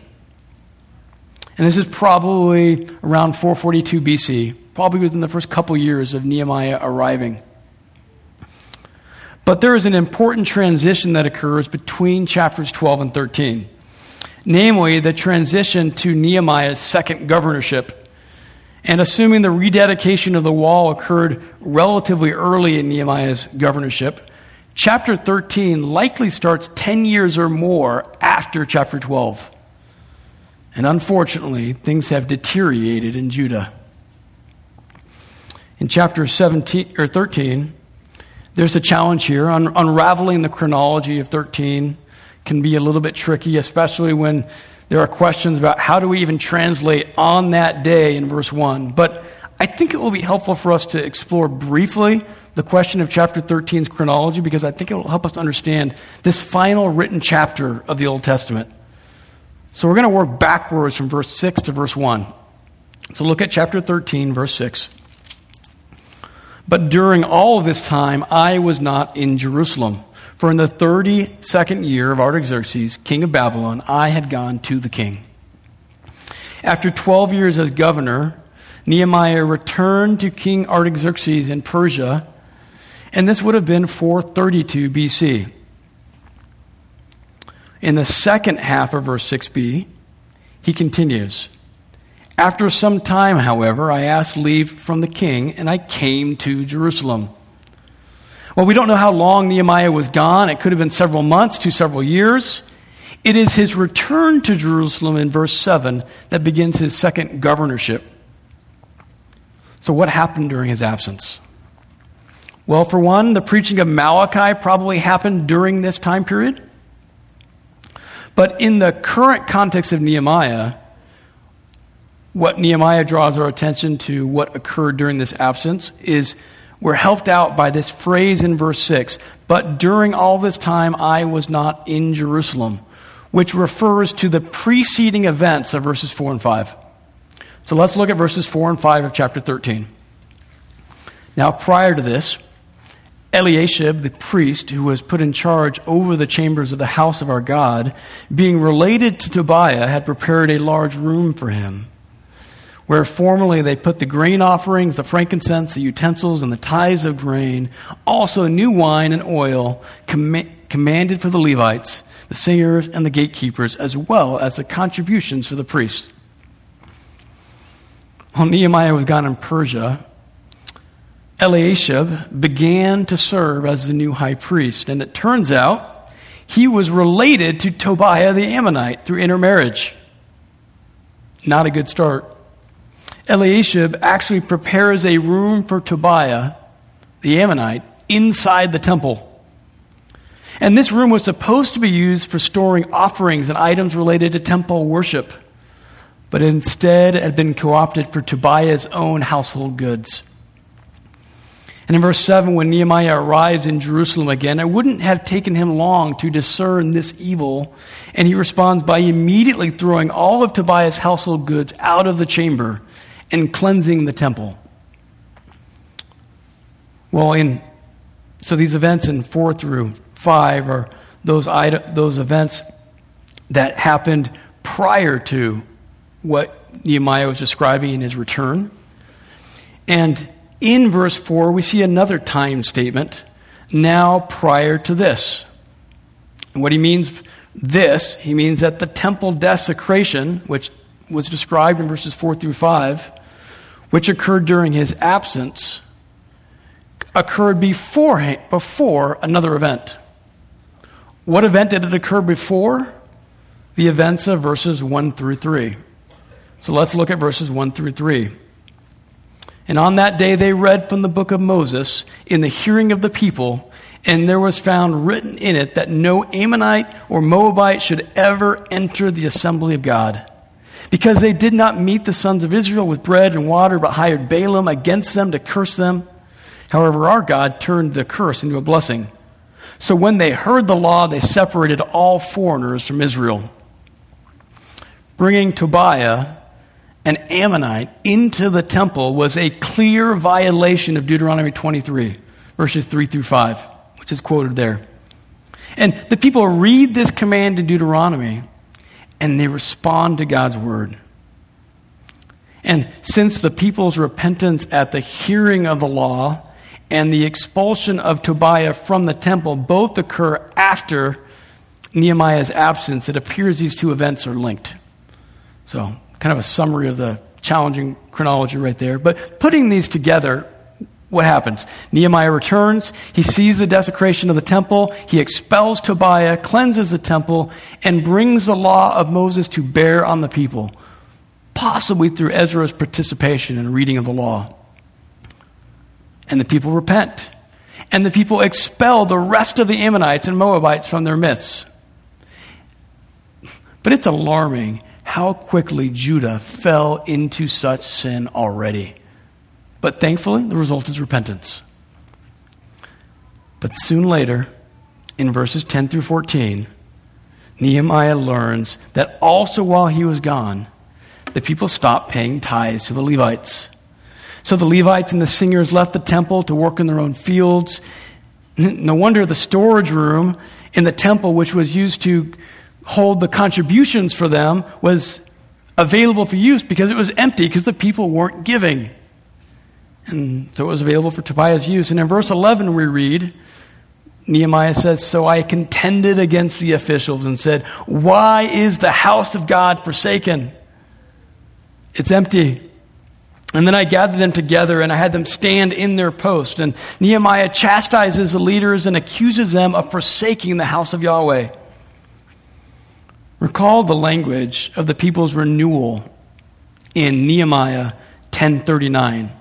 Speaker 1: And this is probably around 442 BC, probably within the first couple years of Nehemiah arriving. But there is an important transition that occurs between chapters 12 and 13, namely the transition to Nehemiah's second governorship. And assuming the rededication of the wall occurred relatively early in Nehemiah's governorship, Chapter 13 likely starts 10 years or more after chapter 12. And unfortunately, things have deteriorated in Judah. In chapter 17 or 13, there's a challenge here. Un- unraveling the chronology of 13 can be a little bit tricky, especially when there are questions about how do we even translate on that day in verse 1. But I think it will be helpful for us to explore briefly the question of chapter 13's chronology because I think it will help us understand this final written chapter of the Old Testament. So we're going to work backwards from verse 6 to verse 1. So look at chapter 13, verse 6. But during all of this time, I was not in Jerusalem. For in the 32nd year of Artaxerxes, king of Babylon, I had gone to the king. After 12 years as governor, Nehemiah returned to King Artaxerxes in Persia and this would have been 432 BC. In the second half of verse 6b, he continues After some time, however, I asked leave from the king, and I came to Jerusalem. Well, we don't know how long Nehemiah was gone. It could have been several months to several years. It is his return to Jerusalem in verse 7 that begins his second governorship. So, what happened during his absence? Well, for one, the preaching of Malachi probably happened during this time period. But in the current context of Nehemiah, what Nehemiah draws our attention to what occurred during this absence is we're helped out by this phrase in verse 6 But during all this time I was not in Jerusalem, which refers to the preceding events of verses 4 and 5. So let's look at verses 4 and 5 of chapter 13. Now, prior to this, Eliashib, the priest who was put in charge over the chambers of the house of our God, being related to Tobiah, had prepared a large room for him, where formerly they put the grain offerings, the frankincense, the utensils, and the tithes of grain, also new wine and oil, com- commanded for the Levites, the singers, and the gatekeepers, as well as the contributions for the priests. While Nehemiah was gone in Persia, Eliashib began to serve as the new high priest. And it turns out he was related to Tobiah the Ammonite through intermarriage. Not a good start. Eliashib actually prepares a room for Tobiah the Ammonite inside the temple. And this room was supposed to be used for storing offerings and items related to temple worship, but instead had been co opted for Tobiah's own household goods. And in verse 7, when Nehemiah arrives in Jerusalem again, it wouldn't have taken him long to discern this evil. And he responds by immediately throwing all of Tobiah's household goods out of the chamber and cleansing the temple. Well, in, so these events in 4 through 5 are those, those events that happened prior to what Nehemiah was describing in his return. And in verse 4, we see another time statement, now prior to this. And what he means this, he means that the temple desecration, which was described in verses 4 through 5, which occurred during his absence, occurred before, before another event. What event did it occur before? The events of verses 1 through 3. So let's look at verses 1 through 3. And on that day they read from the book of Moses in the hearing of the people, and there was found written in it that no Ammonite or Moabite should ever enter the assembly of God. Because they did not meet the sons of Israel with bread and water, but hired Balaam against them to curse them. However, our God turned the curse into a blessing. So when they heard the law, they separated all foreigners from Israel. Bringing Tobiah, an Ammonite into the temple was a clear violation of Deuteronomy 23, verses 3 through 5, which is quoted there. And the people read this command in Deuteronomy and they respond to God's word. And since the people's repentance at the hearing of the law and the expulsion of Tobiah from the temple both occur after Nehemiah's absence, it appears these two events are linked. So kind of a summary of the challenging chronology right there. But putting these together, what happens? Nehemiah returns. He sees the desecration of the temple. He expels Tobiah, cleanses the temple, and brings the law of Moses to bear on the people, possibly through Ezra's participation in reading of the law. And the people repent. And the people expel the rest of the Ammonites and Moabites from their midst. But it's alarming how quickly Judah fell into such sin already. But thankfully, the result is repentance. But soon later, in verses 10 through 14, Nehemiah learns that also while he was gone, the people stopped paying tithes to the Levites. So the Levites and the singers left the temple to work in their own fields. <laughs> No wonder the storage room in the temple, which was used to hold the contributions for them was available for use because it was empty because the people weren't giving. And so it was available for Tobiah's use. And in verse 11, we read Nehemiah says, So I contended against the officials and said, Why is the house of God forsaken? It's empty. And then I gathered them together and I had them stand in their post. And Nehemiah chastises the leaders and accuses them of forsaking the house of Yahweh. Recall the language of the people's renewal in Nehemiah 10:39.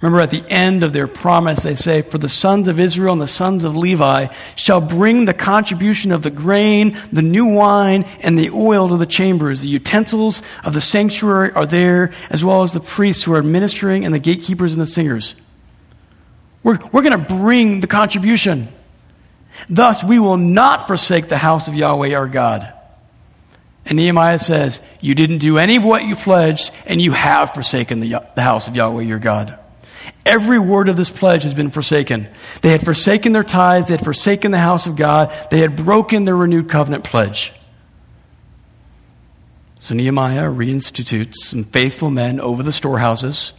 Speaker 1: Remember at the end of their promise they say for the sons of Israel and the sons of Levi shall bring the contribution of the grain, the new wine and the oil to the chambers. The utensils of the sanctuary are there as well as the priests who are ministering and the gatekeepers and the singers. We're, we're going to bring the contribution. Thus we will not forsake the house of Yahweh our God. And Nehemiah says, You didn't do any of what you pledged, and you have forsaken the, the house of Yahweh your God. Every word of this pledge has been forsaken. They had forsaken their tithes, they had forsaken the house of God, they had broken their renewed covenant pledge. So Nehemiah reinstitutes some faithful men over the storehouses.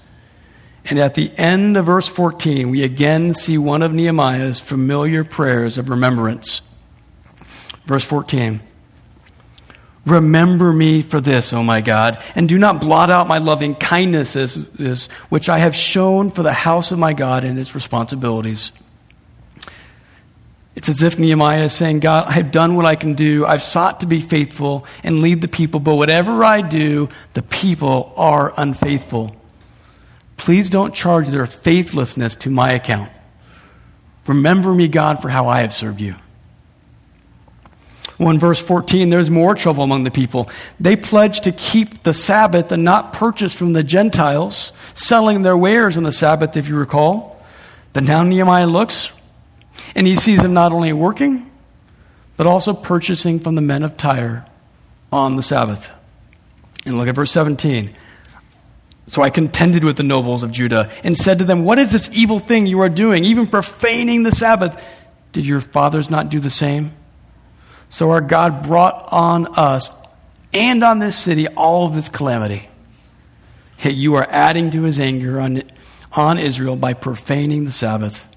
Speaker 1: And at the end of verse 14, we again see one of Nehemiah's familiar prayers of remembrance. Verse 14 Remember me for this, O my God, and do not blot out my loving kindnesses, which I have shown for the house of my God and its responsibilities. It's as if Nehemiah is saying, God, I have done what I can do. I've sought to be faithful and lead the people, but whatever I do, the people are unfaithful. Please don't charge their faithlessness to my account. Remember me, God, for how I have served you. Well, in verse 14, there's more trouble among the people. They pledged to keep the Sabbath and not purchase from the Gentiles, selling their wares on the Sabbath, if you recall. But now Nehemiah looks, and he sees them not only working, but also purchasing from the men of Tyre on the Sabbath. And look at verse 17. So I contended with the nobles of Judah and said to them, What is this evil thing you are doing, even profaning the Sabbath? Did your fathers not do the same? So our God brought on us and on this city all of this calamity. Yet you are adding to his anger on, on Israel by profaning the Sabbath.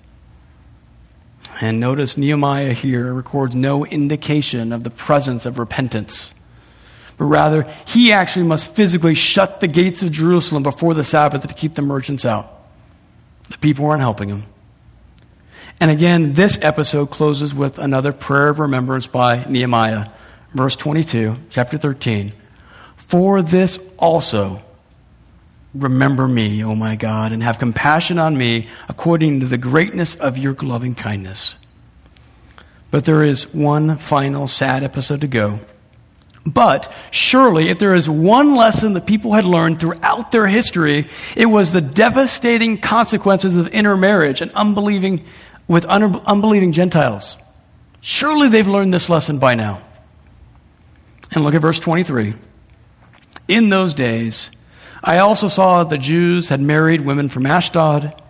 Speaker 1: And notice Nehemiah here records no indication of the presence of repentance. But rather, he actually must physically shut the gates of Jerusalem before the Sabbath to keep the merchants out. The people weren't helping him. And again, this episode closes with another prayer of remembrance by Nehemiah. Verse 22, chapter 13. For this also Remember me, O my God, and have compassion on me according to the greatness of your loving kindness. But there is one final sad episode to go. But surely, if there is one lesson that people had learned throughout their history, it was the devastating consequences of intermarriage and unbelieving with un- unbelieving Gentiles. Surely they've learned this lesson by now. And look at verse 23. In those days, I also saw that the Jews had married women from Ashdod,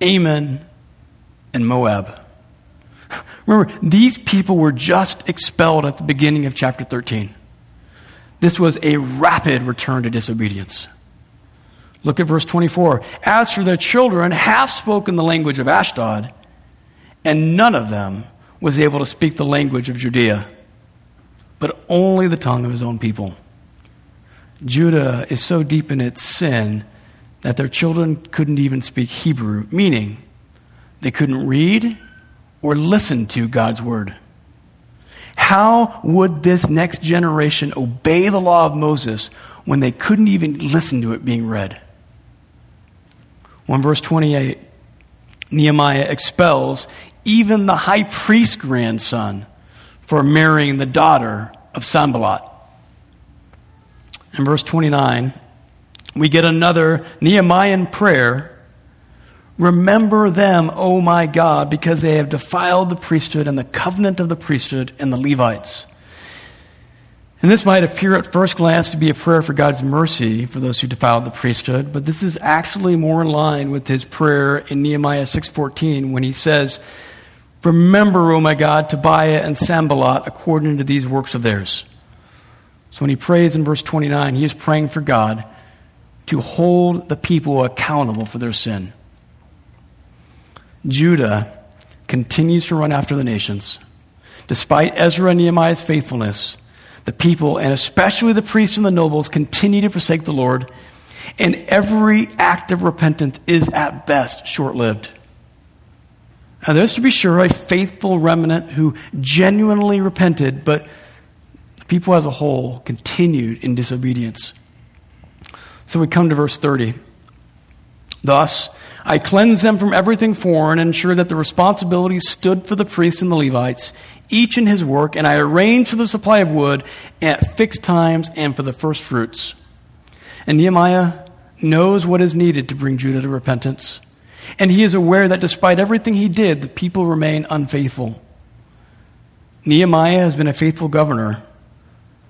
Speaker 1: Ammon, and Moab. <laughs> Remember, these people were just expelled at the beginning of chapter 13. This was a rapid return to disobedience. Look at verse 24. As for their children, half spoke in the language of Ashdod, and none of them was able to speak the language of Judea, but only the tongue of his own people. Judah is so deep in its sin that their children couldn't even speak Hebrew, meaning they couldn't read or listen to God's word. How would this next generation obey the law of Moses when they couldn't even listen to it being read? 1 verse 28, Nehemiah expels even the high priest's grandson for marrying the daughter of Sanballat. In verse 29, we get another Nehemiah prayer. Remember them, O my God, because they have defiled the priesthood and the covenant of the priesthood and the Levites. And this might appear at first glance to be a prayer for God's mercy for those who defiled the priesthood, but this is actually more in line with his prayer in Nehemiah 6:14 when he says, "Remember, O my God, Tobiah and Sanballat according to these works of theirs." So when he prays in verse 29, he is praying for God to hold the people accountable for their sin. Judah continues to run after the nations. Despite Ezra and Nehemiah's faithfulness, the people, and especially the priests and the nobles, continue to forsake the Lord, and every act of repentance is at best short lived. Now, there's to be sure a faithful remnant who genuinely repented, but the people as a whole continued in disobedience. So we come to verse 30. Thus, I cleansed them from everything foreign and ensured that the responsibilities stood for the priests and the Levites, each in his work, and I arranged for the supply of wood at fixed times and for the first fruits. And Nehemiah knows what is needed to bring Judah to repentance. And he is aware that despite everything he did, the people remain unfaithful. Nehemiah has been a faithful governor,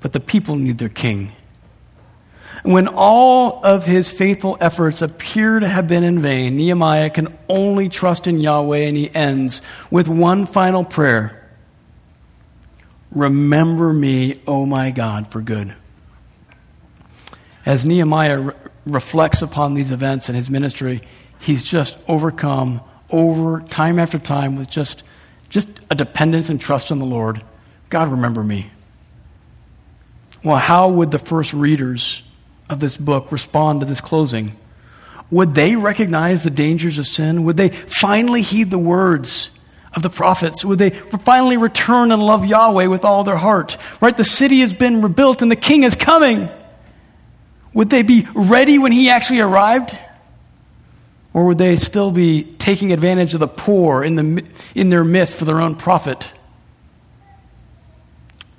Speaker 1: but the people need their king. And When all of his faithful efforts appear to have been in vain, Nehemiah can only trust in Yahweh, and he ends with one final prayer Remember me, O my God, for good. As Nehemiah re- reflects upon these events in his ministry, he's just overcome over time after time with just, just a dependence and trust in the Lord. God, remember me. Well, how would the first readers of this book respond to this closing? Would they recognize the dangers of sin? Would they finally heed the words of the prophets? Would they finally return and love Yahweh with all their heart? Right? The city has been rebuilt and the king is coming. Would they be ready when he actually arrived? Or would they still be taking advantage of the poor in, the, in their midst for their own profit?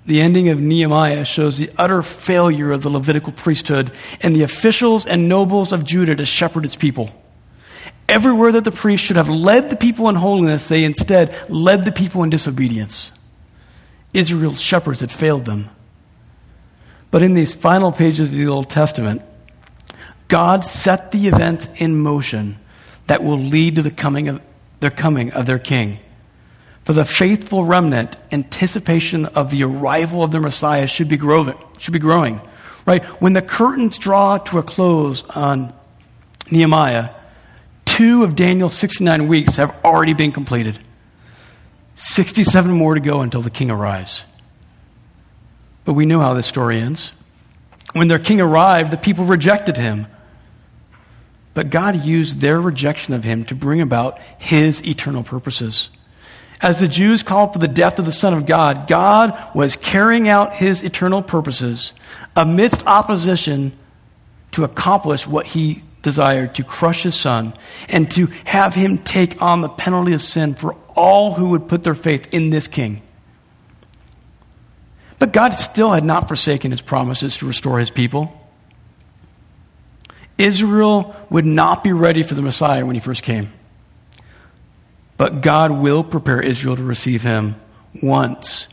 Speaker 1: The ending of Nehemiah shows the utter failure of the Levitical priesthood and the officials and nobles of Judah to shepherd its people. Everywhere that the priests should have led the people in holiness, they instead led the people in disobedience. Israel's shepherds had failed them. But in these final pages of the Old Testament, God set the events in motion that will lead to the coming of their coming of their king. For the faithful remnant, anticipation of the arrival of the Messiah should be growing. Should be growing, right? When the curtains draw to a close on Nehemiah, two of Daniel's 69 weeks have already been completed. 67 more to go until the king arrives. But we know how this story ends. When their king arrived, the people rejected him. But God used their rejection of him to bring about his eternal purposes. As the Jews called for the death of the Son of God, God was carrying out his eternal purposes amidst opposition to accomplish what he desired to crush his Son and to have him take on the penalty of sin for all who would put their faith in this king. But God still had not forsaken his promises to restore his people. Israel would not be ready for the Messiah when he first came. But God will prepare Israel to receive him once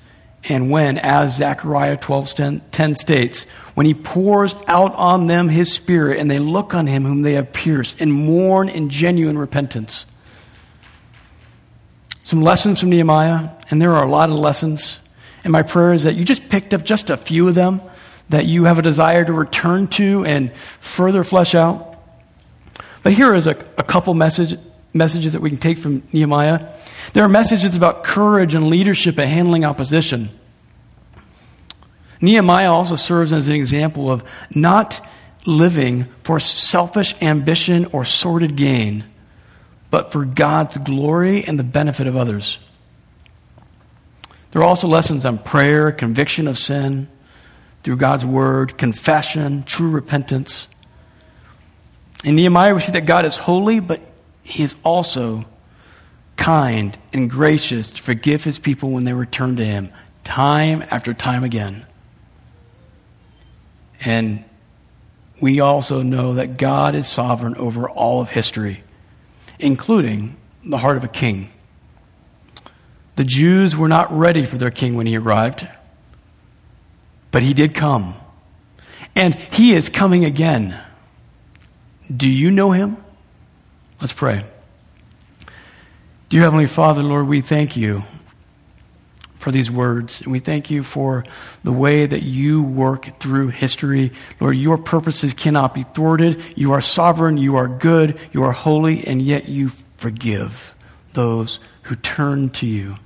Speaker 1: and when, as Zechariah 12 10 states, when he pours out on them his spirit and they look on him whom they have pierced and mourn in genuine repentance. Some lessons from Nehemiah, and there are a lot of lessons. And my prayer is that you just picked up just a few of them that you have a desire to return to and further flesh out. But here is a, a couple message, messages that we can take from Nehemiah. There are messages about courage and leadership at handling opposition. Nehemiah also serves as an example of not living for selfish ambition or sordid gain, but for God's glory and the benefit of others. There are also lessons on prayer, conviction of sin, through God's word, confession, true repentance. In Nehemiah, we see that God is holy, but he is also kind and gracious to forgive his people when they return to him, time after time again. And we also know that God is sovereign over all of history, including the heart of a king. The Jews were not ready for their king when he arrived, but he did come. And he is coming again. Do you know him? Let's pray. Dear Heavenly Father, Lord, we thank you for these words. And we thank you for the way that you work through history. Lord, your purposes cannot be thwarted. You are sovereign, you are good, you are holy, and yet you forgive those who turn to you.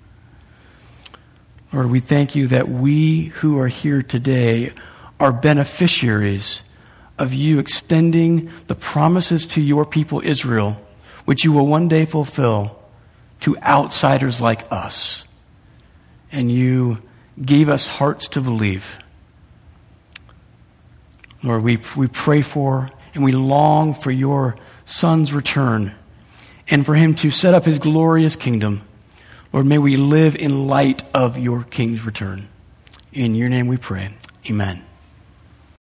Speaker 1: Lord, we thank you that we who are here today are beneficiaries of you extending the promises to your people Israel, which you will one day fulfill to outsiders like us. And you gave us hearts to believe. Lord, we, we pray for and we long for your Son's return and for him to set up his glorious kingdom. Lord, may we live in light of your King's return. In your name we pray. Amen.